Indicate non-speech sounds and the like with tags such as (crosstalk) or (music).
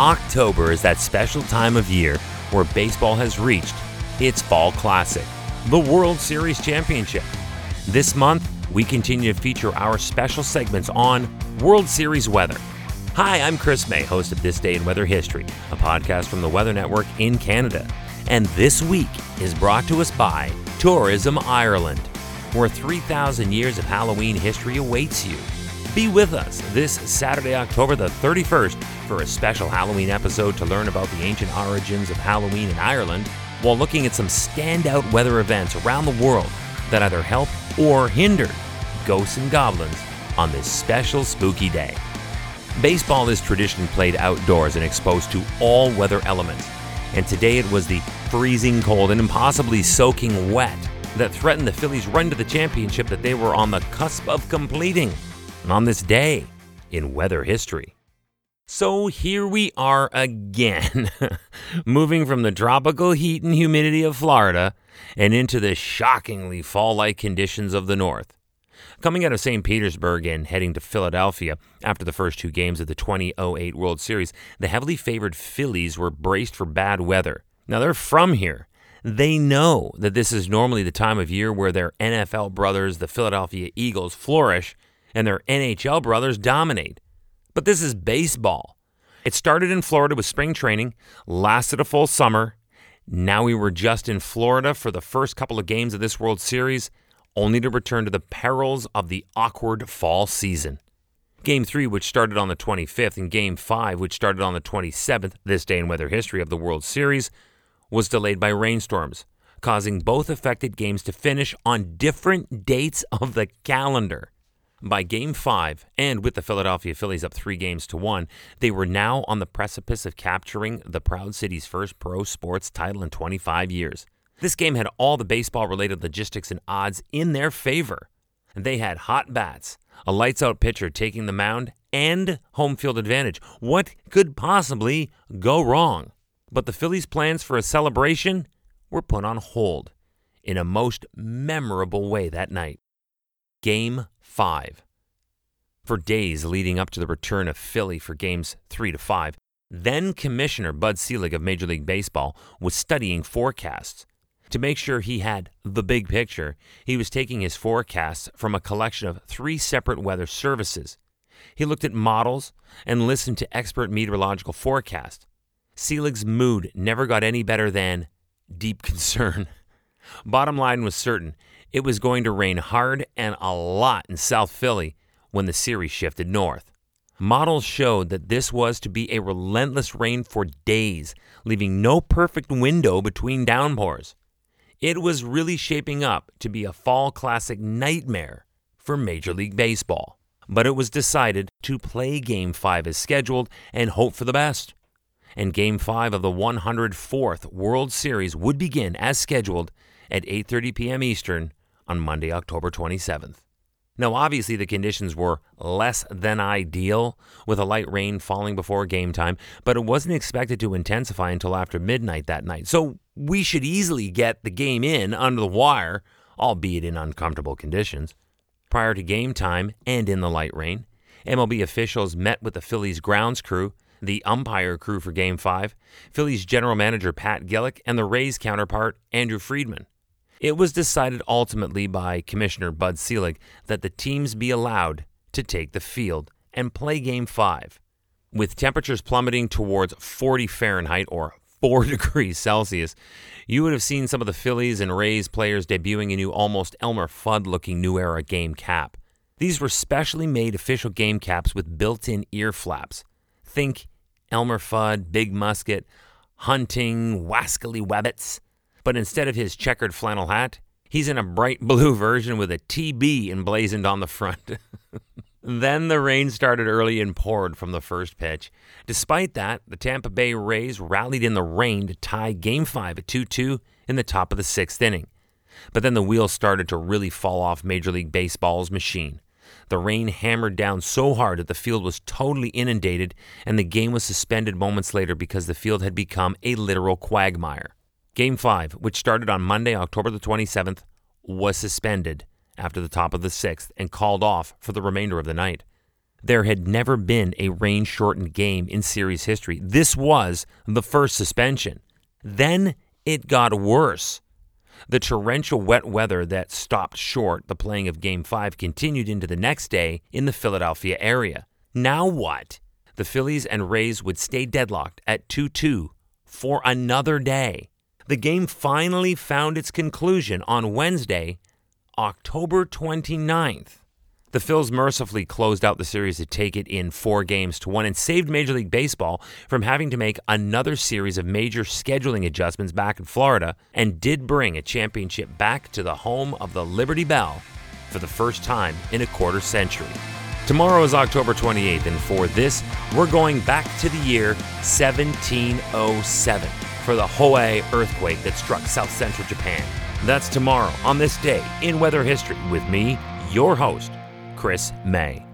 October is that special time of year where baseball has reached its fall classic, the World Series Championship. This month, we continue to feature our special segments on World Series weather. Hi, I'm Chris May, host of This Day in Weather History, a podcast from the Weather Network in Canada. And this week is brought to us by Tourism Ireland, where 3,000 years of Halloween history awaits you. Be with us this Saturday, October the 31st, for a special Halloween episode to learn about the ancient origins of Halloween in Ireland while looking at some standout weather events around the world that either help or hinder ghosts and goblins on this special spooky day. Baseball is traditionally played outdoors and exposed to all weather elements, and today it was the freezing cold and impossibly soaking wet that threatened the Phillies' run to the championship that they were on the cusp of completing on this day in weather history. So here we are again, (laughs) moving from the tropical heat and humidity of Florida and into the shockingly fall like conditions of the north. Coming out of St. Petersburg and heading to Philadelphia after the first two games of the 2008 World Series, the heavily favored Phillies were braced for bad weather. Now they're from here. They know that this is normally the time of year where their NFL brothers, the Philadelphia Eagles, flourish and their NHL brothers dominate. But this is baseball. It started in Florida with spring training, lasted a full summer. Now we were just in Florida for the first couple of games of this World Series, only to return to the perils of the awkward fall season. Game 3, which started on the 25th, and Game 5, which started on the 27th, this day in weather history of the World Series, was delayed by rainstorms, causing both affected games to finish on different dates of the calendar. By game five, and with the Philadelphia Phillies up three games to one, they were now on the precipice of capturing the Proud City's first pro sports title in 25 years. This game had all the baseball related logistics and odds in their favor. They had hot bats, a lights out pitcher taking the mound, and home field advantage. What could possibly go wrong? But the Phillies' plans for a celebration were put on hold in a most memorable way that night. Game 5. For days leading up to the return of Philly for games 3 to 5, then Commissioner Bud Selig of Major League Baseball was studying forecasts. To make sure he had the big picture, he was taking his forecasts from a collection of three separate weather services. He looked at models and listened to expert meteorological forecasts. Selig's mood never got any better than deep (laughs) concern. Bottom line was certain it was going to rain hard and a lot in South Philly when the series shifted north. Models showed that this was to be a relentless rain for days, leaving no perfect window between downpours. It was really shaping up to be a fall classic nightmare for Major League Baseball. But it was decided to play Game 5 as scheduled and hope for the best. And Game 5 of the 104th World Series would begin as scheduled at 8:30 p.m. Eastern on Monday, October 27th. Now, obviously, the conditions were less than ideal, with a light rain falling before game time, but it wasn't expected to intensify until after midnight that night. So we should easily get the game in under the wire, albeit in uncomfortable conditions. Prior to game time and in the light rain, MLB officials met with the Phillies grounds crew, the umpire crew for Game 5, Phillies general manager Pat Gillick, and the Rays counterpart Andrew Friedman. It was decided ultimately by Commissioner Bud Selig that the teams be allowed to take the field and play Game 5. With temperatures plummeting towards 40 Fahrenheit or 4 (laughs) degrees Celsius, you would have seen some of the Phillies and Rays players debuting a new almost Elmer Fudd looking new era game cap. These were specially made official game caps with built in ear flaps. Think Elmer Fudd, Big Musket, Hunting, Wascally Webbits. But instead of his checkered flannel hat, he's in a bright blue version with a TB emblazoned on the front. (laughs) then the rain started early and poured from the first pitch. Despite that, the Tampa Bay Rays rallied in the rain to tie Game 5 at 2 2 in the top of the sixth inning. But then the wheels started to really fall off Major League Baseball's machine. The rain hammered down so hard that the field was totally inundated, and the game was suspended moments later because the field had become a literal quagmire. Game 5, which started on Monday, October the 27th, was suspended after the top of the sixth and called off for the remainder of the night. There had never been a rain shortened game in series history. This was the first suspension. Then it got worse. The torrential wet weather that stopped short the playing of Game 5 continued into the next day in the Philadelphia area. Now what? The Phillies and Rays would stay deadlocked at 2 2 for another day. The game finally found its conclusion on Wednesday, October 29th. The Phils mercifully closed out the series to take it in four games to one and saved Major League Baseball from having to make another series of major scheduling adjustments back in Florida and did bring a championship back to the home of the Liberty Bell for the first time in a quarter century. Tomorrow is October 28th, and for this, we're going back to the year 1707 for the Hoei earthquake that struck south central Japan. That's tomorrow on this day in weather history with me, your host, Chris May.